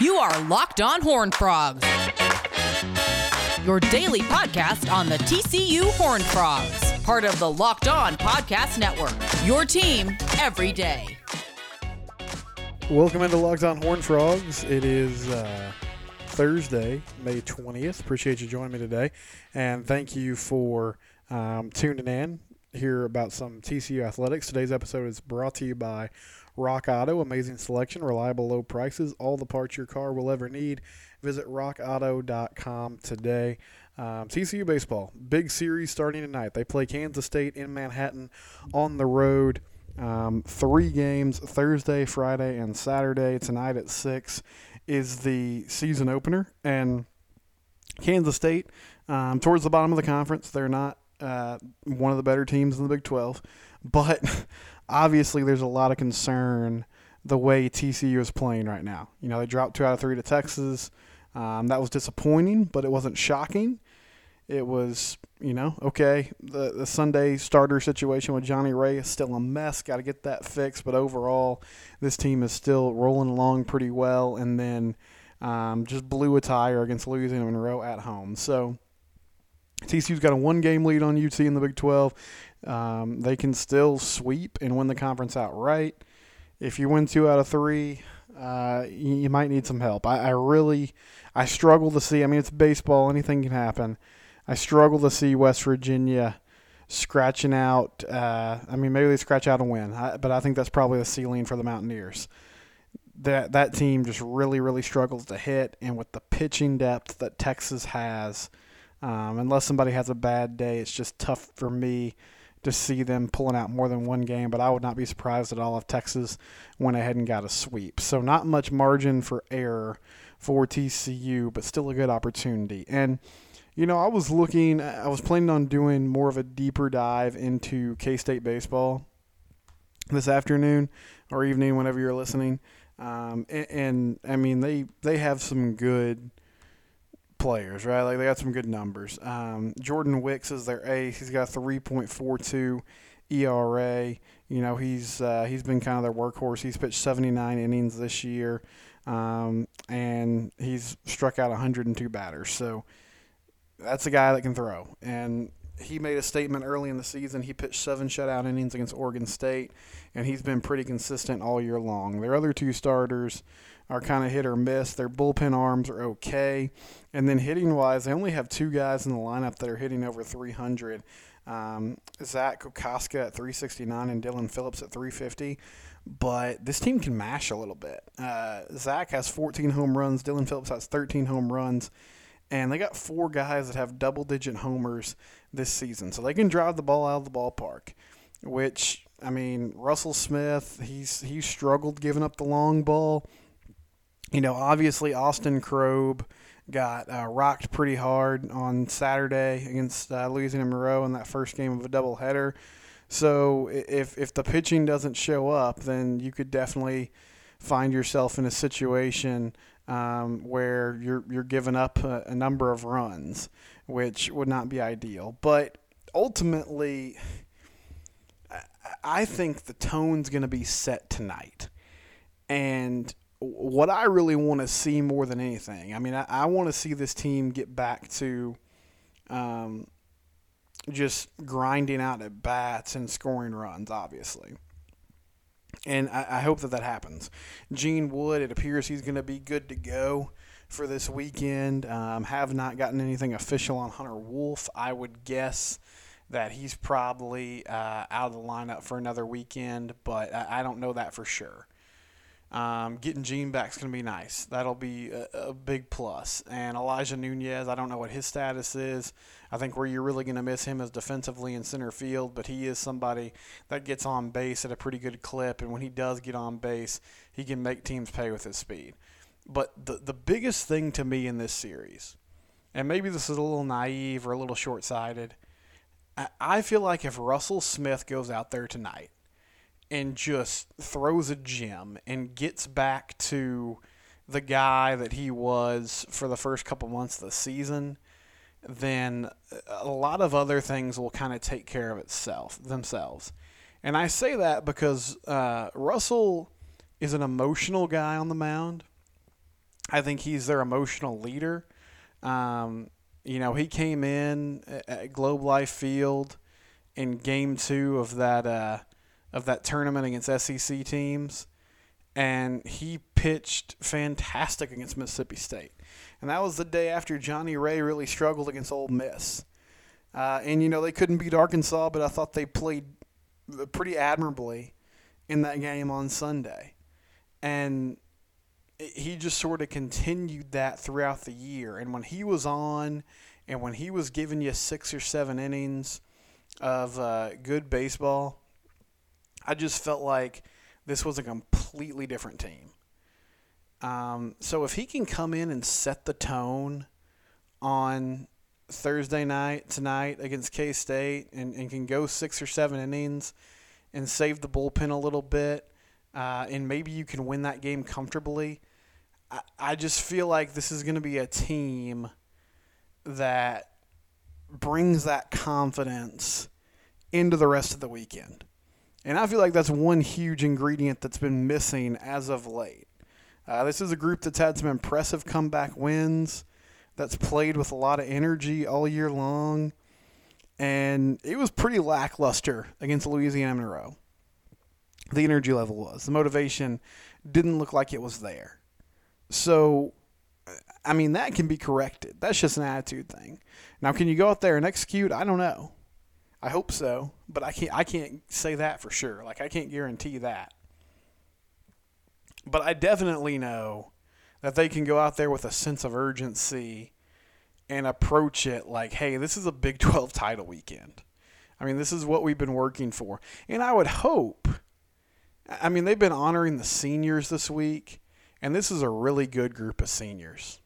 You are Locked On Horn Frogs, your daily podcast on the TCU Horn Frogs, part of the Locked On Podcast Network. Your team every day. Welcome into Locked On Horn Frogs. It is uh, Thursday, May 20th. Appreciate you joining me today. And thank you for um, tuning in here about some TCU athletics. Today's episode is brought to you by Rock Auto. Amazing selection, reliable low prices, all the parts your car will ever need. Visit rockauto.com today. Um, TCU baseball, big series starting tonight. They play Kansas State in Manhattan on the road. Um, three games Thursday, Friday, and Saturday. Tonight at 6 is the season opener. And Kansas State, um, towards the bottom of the conference, they're not uh, one of the better teams in the Big 12. But obviously, there's a lot of concern the way TCU is playing right now. You know, they dropped two out of three to Texas. Um, that was disappointing, but it wasn't shocking. It was, you know, okay. The the Sunday starter situation with Johnny Ray is still a mess. Got to get that fixed. But overall, this team is still rolling along pretty well. And then um, just blew a tire against Louisiana Monroe at home. So TCU's got a one game lead on UT in the Big 12. Um, they can still sweep and win the conference outright. If you win two out of three, uh, you, might need some help. I, I really, I struggle to see. I mean, it's baseball; anything can happen. I struggle to see West Virginia scratching out. Uh, I mean, maybe they scratch out a win, I, but I think that's probably the ceiling for the Mountaineers. That that team just really, really struggles to hit, and with the pitching depth that Texas has, um, unless somebody has a bad day, it's just tough for me to see them pulling out more than one game. But I would not be surprised at all if Texas went ahead and got a sweep. So not much margin for error for TCU, but still a good opportunity. And you know, I was looking, I was planning on doing more of a deeper dive into K State baseball this afternoon or evening, whenever you're listening. Um, and, and, I mean, they they have some good players, right? Like they got some good numbers. Um, Jordan Wicks is their ace. He's got 3.42 ERA. You know, he's uh, he's been kind of their workhorse. He's pitched 79 innings this year, um, and he's struck out 102 batters. So that's a guy that can throw. And he made a statement early in the season. He pitched seven shutout innings against Oregon State, and he's been pretty consistent all year long. Their other two starters are kind of hit or miss. Their bullpen arms are okay. And then hitting wise, they only have two guys in the lineup that are hitting over 300. Um, Zach Kokoska at 369 and Dylan Phillips at 350. But this team can mash a little bit. Uh, Zach has 14 home runs. Dylan Phillips has 13 home runs and they got four guys that have double digit homers this season. So they can drive the ball out of the ballpark, which I mean, Russell Smith, he's he's struggled giving up the long ball. You know, obviously Austin Krob got uh, rocked pretty hard on Saturday against uh, Louisiana Monroe in that first game of a doubleheader. So if if the pitching doesn't show up, then you could definitely find yourself in a situation um, where you're you're giving up a, a number of runs, which would not be ideal. But ultimately, I think the tone's going to be set tonight, and what I really want to see more than anything, I mean, I, I want to see this team get back to um, just grinding out at bats and scoring runs, obviously and I, I, hope that that happens. Gene Wood, it appears he's going to be good to go for this weekend. Um, have not gotten anything official on Hunter Wolf. I would guess that he's probably uh, out of the lineup for another weekend, but I, I don't know that for sure. Um, getting Gene back is going to be nice. That'll be a, a, big plus. And Elijah Nunez, I don't know what his status is. I think where you're really going to miss him is defensively in center field, but he is somebody that gets on base at a pretty good clip. And when he does get on base, he can make teams pay with his speed. But the, the biggest thing to me in this series, and maybe this is a little naive or a little short sighted, I, I feel like if Russell Smith goes out there tonight and just throws a gem and gets back to the guy that he was for the first couple months of the season, then a lot of other things will kind of take care of itself themselves. And I say that because uh, Russell is an emotional guy on the mound. I think he's their emotional leader. Um, you know, he came in at Globe Life Field in Game Two of that uh, of that tournament against SEC teams, and he pitched fantastic against Mississippi State. And that was the day after Johnny Ray really struggled against Ole Miss. Uh, and you know they couldn't beat Arkansas, but I thought they played pretty admirably in that game on Sunday. And he just sort of continued that throughout the year. And when he was on, and when he was giving you six or seven innings of uh, good baseball, I just felt like this was a completely different team. Um, so if he can come in and set the tone on Thursday night tonight against K State and, and can go six or seven innings and save the bullpen a little bit, uh, and maybe you can win that game comfortably. I, I just feel like this is going to be a team that brings that confidence into the rest of the weekend. And I feel like that's one huge ingredient that's been missing as of late. Uh, this is a group that's had some impressive comeback wins, that's played with a lot of energy all year long, and it was pretty lackluster against Louisiana Monroe. The energy level was. The motivation didn't look like it was there. So, I mean, that can be corrected. That's just an attitude thing. Now, can you go out there and execute? I don't know. I hope so, but I can't. I can't say that for sure. Like I can't guarantee that. But I definitely know that they can go out there with a sense of urgency and approach it like, hey, this is a Big 12 title weekend. I mean, this is what we've been working for. And I would hope, I mean, they've been honoring the seniors this week, and this is a really good group of seniors.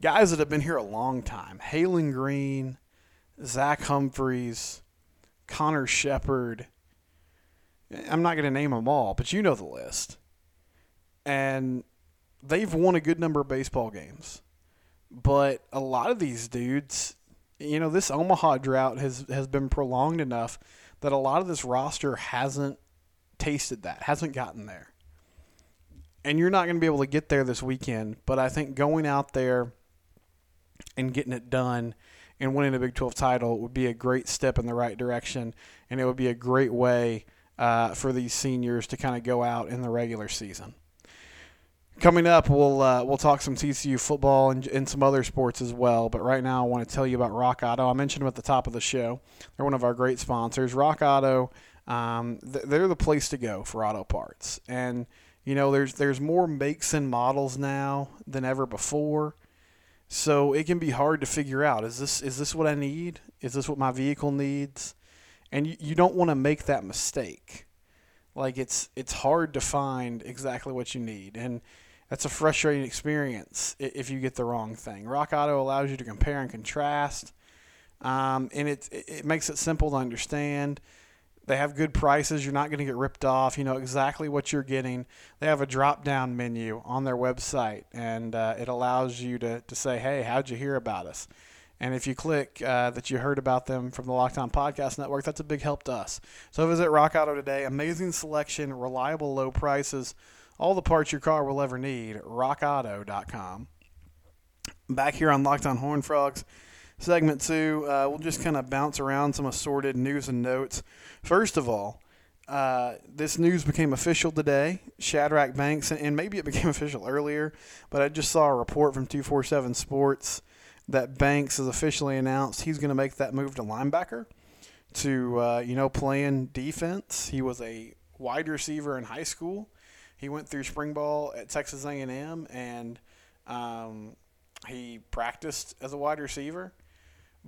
Guys that have been here a long time Haylen Green, Zach Humphreys, Connor Shepard. I'm not going to name them all, but you know the list and they've won a good number of baseball games. But a lot of these dudes, you know, this Omaha drought has has been prolonged enough that a lot of this roster hasn't tasted that, hasn't gotten there. And you're not going to be able to get there this weekend, but I think going out there and getting it done and winning a Big 12 title would be a great step in the right direction, and it would be a great way uh, for these seniors to kind of go out in the regular season. Coming up, we'll uh, we'll talk some TCU football and, and some other sports as well. But right now, I want to tell you about Rock Auto. I mentioned them at the top of the show. They're one of our great sponsors. Rock Auto, um, they're the place to go for auto parts. And you know, there's there's more makes and models now than ever before. So it can be hard to figure out is this is this what I need? Is this what my vehicle needs? And you, you don't want to make that mistake. Like it's it's hard to find exactly what you need. And that's a frustrating experience if you get the wrong thing. Rock Auto allows you to compare and contrast, um, and it it makes it simple to understand. They have good prices. You're not going to get ripped off. You know exactly what you're getting. They have a drop down menu on their website, and uh, it allows you to, to say, hey, how'd you hear about us? And if you click uh, that you heard about them from the Locked On Podcast Network, that's a big help to us. So visit Rock Auto today. Amazing selection, reliable low prices all the parts your car will ever need. RockAuto.com. Back here on Locked On Horn Frogs, segment two, uh, we'll just kind of bounce around some assorted news and notes. First of all, uh, this news became official today. Shadrach Banks, and maybe it became official earlier, but I just saw a report from 247 Sports that Banks has officially announced he's going to make that move to linebacker to, uh, you know, playing defense. He was a wide receiver in high school. He went through spring ball at Texas A&M, and um, he practiced as a wide receiver.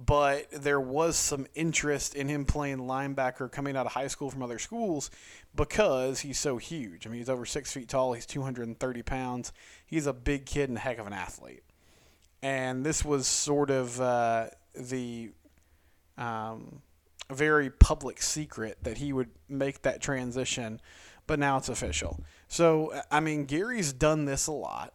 But there was some interest in him playing linebacker coming out of high school from other schools because he's so huge. I mean, he's over six feet tall. He's 230 pounds. He's a big kid and a heck of an athlete. And this was sort of uh, the um, very public secret that he would make that transition but now it's official. So, I mean, Gary's done this a lot.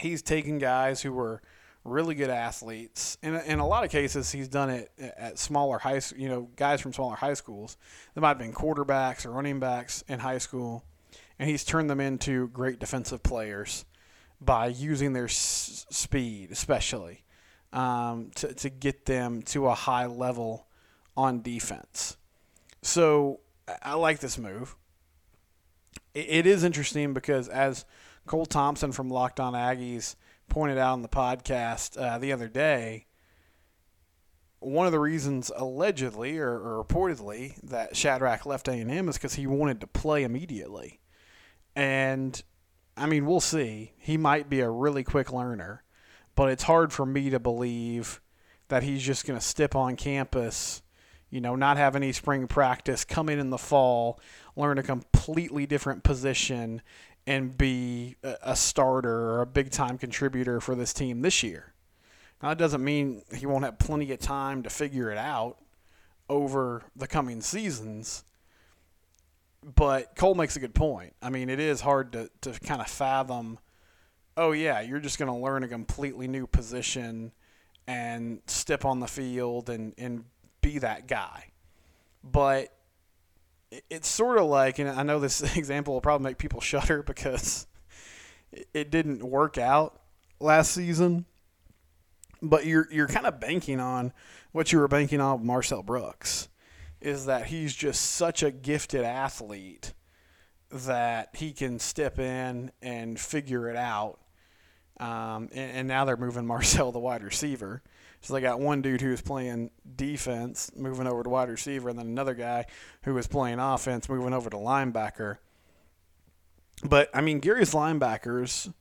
He's taken guys who were really good athletes. In, in a lot of cases, he's done it at smaller high, you know, guys from smaller high schools. They might have been quarterbacks or running backs in high school, and he's turned them into great defensive players by using their s- speed, especially um, to to get them to a high level on defense. So I like this move. It is interesting because as Cole Thompson from Locked On Aggies pointed out on the podcast uh, the other day, one of the reasons allegedly or, or reportedly that Shadrach left A&M is because he wanted to play immediately. And I mean, we'll see. He might be a really quick learner, but it's hard for me to believe that he's just going to step on campus, you know, not have any spring practice, come in in the fall, learn a completely different position, and be a starter or a big time contributor for this team this year. Now, that doesn't mean he won't have plenty of time to figure it out over the coming seasons. But Cole makes a good point. I mean, it is hard to, to kind of fathom oh, yeah, you're just going to learn a completely new position and step on the field and, and be that guy. But it's sort of like, and I know this example will probably make people shudder because it didn't work out last season. But you're you're kind of banking on what you were banking on with Marcel Brooks, is that he's just such a gifted athlete that he can step in and figure it out. Um, and, and now they're moving Marcel the wide receiver. So they got one dude who was playing defense moving over to wide receiver, and then another guy who was playing offense moving over to linebacker. But I mean, Gary's linebackers,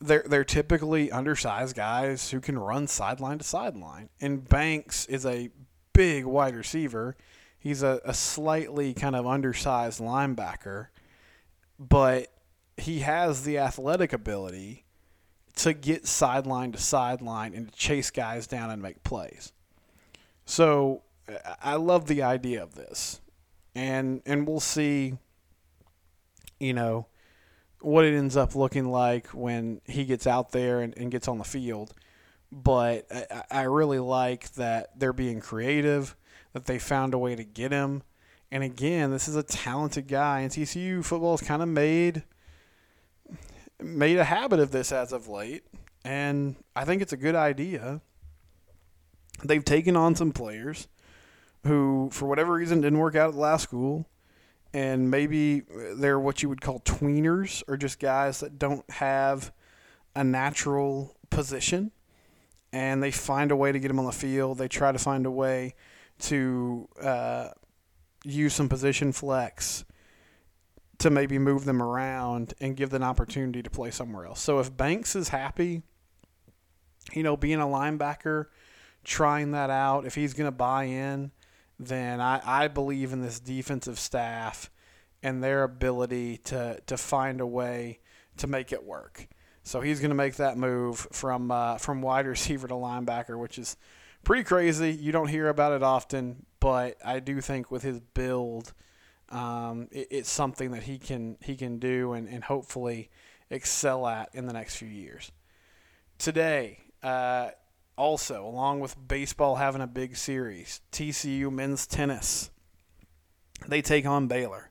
they're they're typically undersized guys who can run sideline to sideline. And Banks is a big wide receiver. He's a, a slightly kind of undersized linebacker, but he has the athletic ability to get sideline to sideline and to chase guys down and make plays. So I love the idea of this, and and we'll see. You know what it ends up looking like when he gets out there and, and gets on the field. But I, I really like that they're being creative, that they found a way to get him. And again, this is a talented guy, and TCU football is kind of made made a habit of this as of late, and I think it's a good idea. They've taken on some players who, for whatever reason, didn't work out at the last school, and maybe they're what you would call tweeners, or just guys that don't have a natural position, and they find a way to get them on the field. They try to find a way to uh, use some position flex to maybe move them around and give them an opportunity to play somewhere else. So if Banks is happy, you know, being a linebacker, trying that out, if he's going to buy in, then I, I believe in this defensive staff and their ability to, to find a way to make it work. So he's going to make that move from uh, from wide receiver to linebacker, which is pretty crazy. You don't hear about it often, but I do think with his build – um, it, it's something that he can he can do and, and hopefully excel at in the next few years. Today, uh, also along with baseball having a big series, TCU men's tennis they take on Baylor,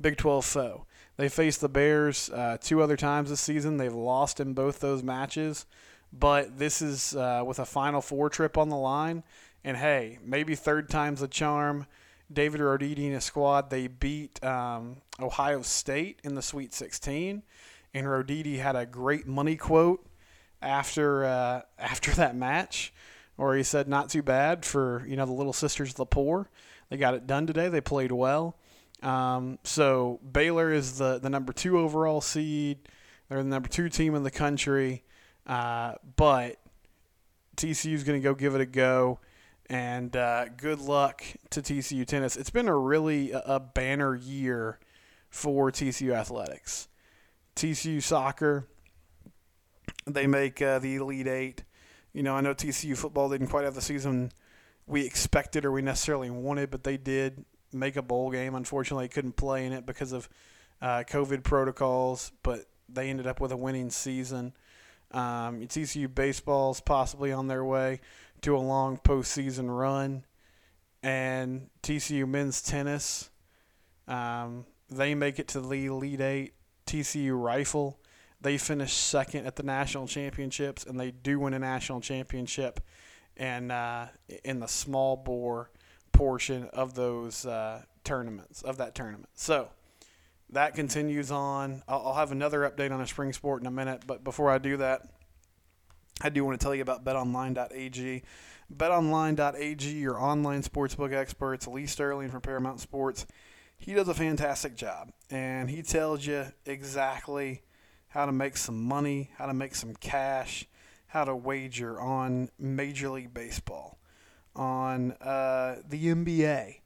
Big 12 foe. They faced the Bears uh, two other times this season. They've lost in both those matches, but this is uh, with a Final Four trip on the line. And hey, maybe third time's a charm. David Roditi and his squad, they beat um, Ohio State in the Sweet 16, and Roditi had a great money quote after uh, after that match, where he said, "Not too bad for you know the Little Sisters of the Poor. They got it done today. They played well." Um, so Baylor is the the number two overall seed. They're the number two team in the country, uh, but TCU is going to go give it a go and uh, good luck to TCU tennis. It's been a really a, banner year for TCU athletics. TCU soccer, they make uh, the Elite Eight. You know, I know TCU football didn't quite have the season we expected or we necessarily wanted, but they did make a bowl game. Unfortunately, couldn't play in it because of uh, COVID protocols, but they ended up with a winning season. Um, TCU baseball's possibly on their way to a long postseason run, and TCU men's tennis. Um, they make it to the Elite Eight. TCU Rifle, they finish second at the national championships, and they do win a national championship, and uh, in the small bore portion of those uh, tournaments of that tournament. So that continues on. I'll, I'll have another update on a spring sport in a minute, but before I do that, I do want to tell you about BetOnline.ag. BetOnline.ag, your online sportsbook experts, Lee Sterling from Paramount Sports. He does a fantastic job, and he tells you exactly how to make some money, how to make some cash, how to wager on Major League Baseball, on uh, the NBA.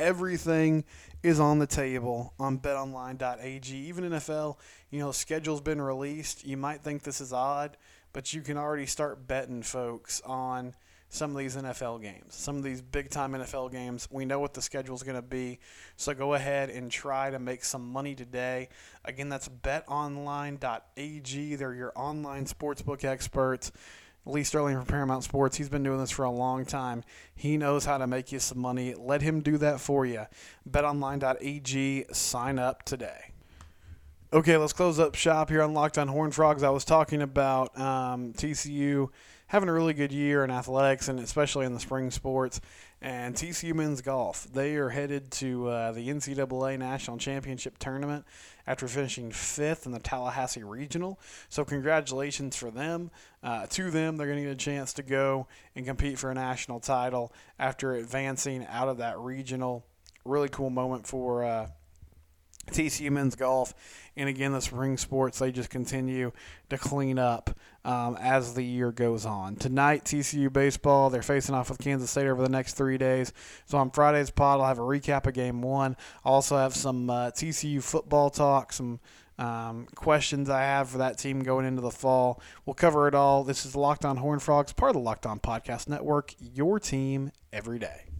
Everything is on the table on betonline.ag. Even NFL, you know, schedule's been released. You might think this is odd, but you can already start betting folks on some of these NFL games, some of these big time NFL games. We know what the schedule is going to be, so go ahead and try to make some money today. Again, that's betonline.ag. They're your online sportsbook experts. Lee Sterling from Paramount Sports, he's been doing this for a long time. He knows how to make you some money. Let him do that for you. BetOnline.ag, sign up today. Okay, let's close up shop here on Locked on Horn Frogs. I was talking about um, TCU having a really good year in athletics and especially in the spring sports. And TCU men's golf, they are headed to uh, the NCAA National Championship Tournament after finishing fifth in the Tallahassee Regional. So, congratulations for them. Uh, to them, they're going to get a chance to go and compete for a national title after advancing out of that regional. Really cool moment for uh, TCU men's golf. And again, the spring sports, they just continue to clean up um, as the year goes on. Tonight, TCU baseball, they're facing off with Kansas State over the next three days. So on Friday's pod, I'll have a recap of game one. I'll also have some uh, TCU football talk, some um, questions I have for that team going into the fall. We'll cover it all. This is Locked On Horn Frogs, part of the Locked On Podcast Network, your team every day.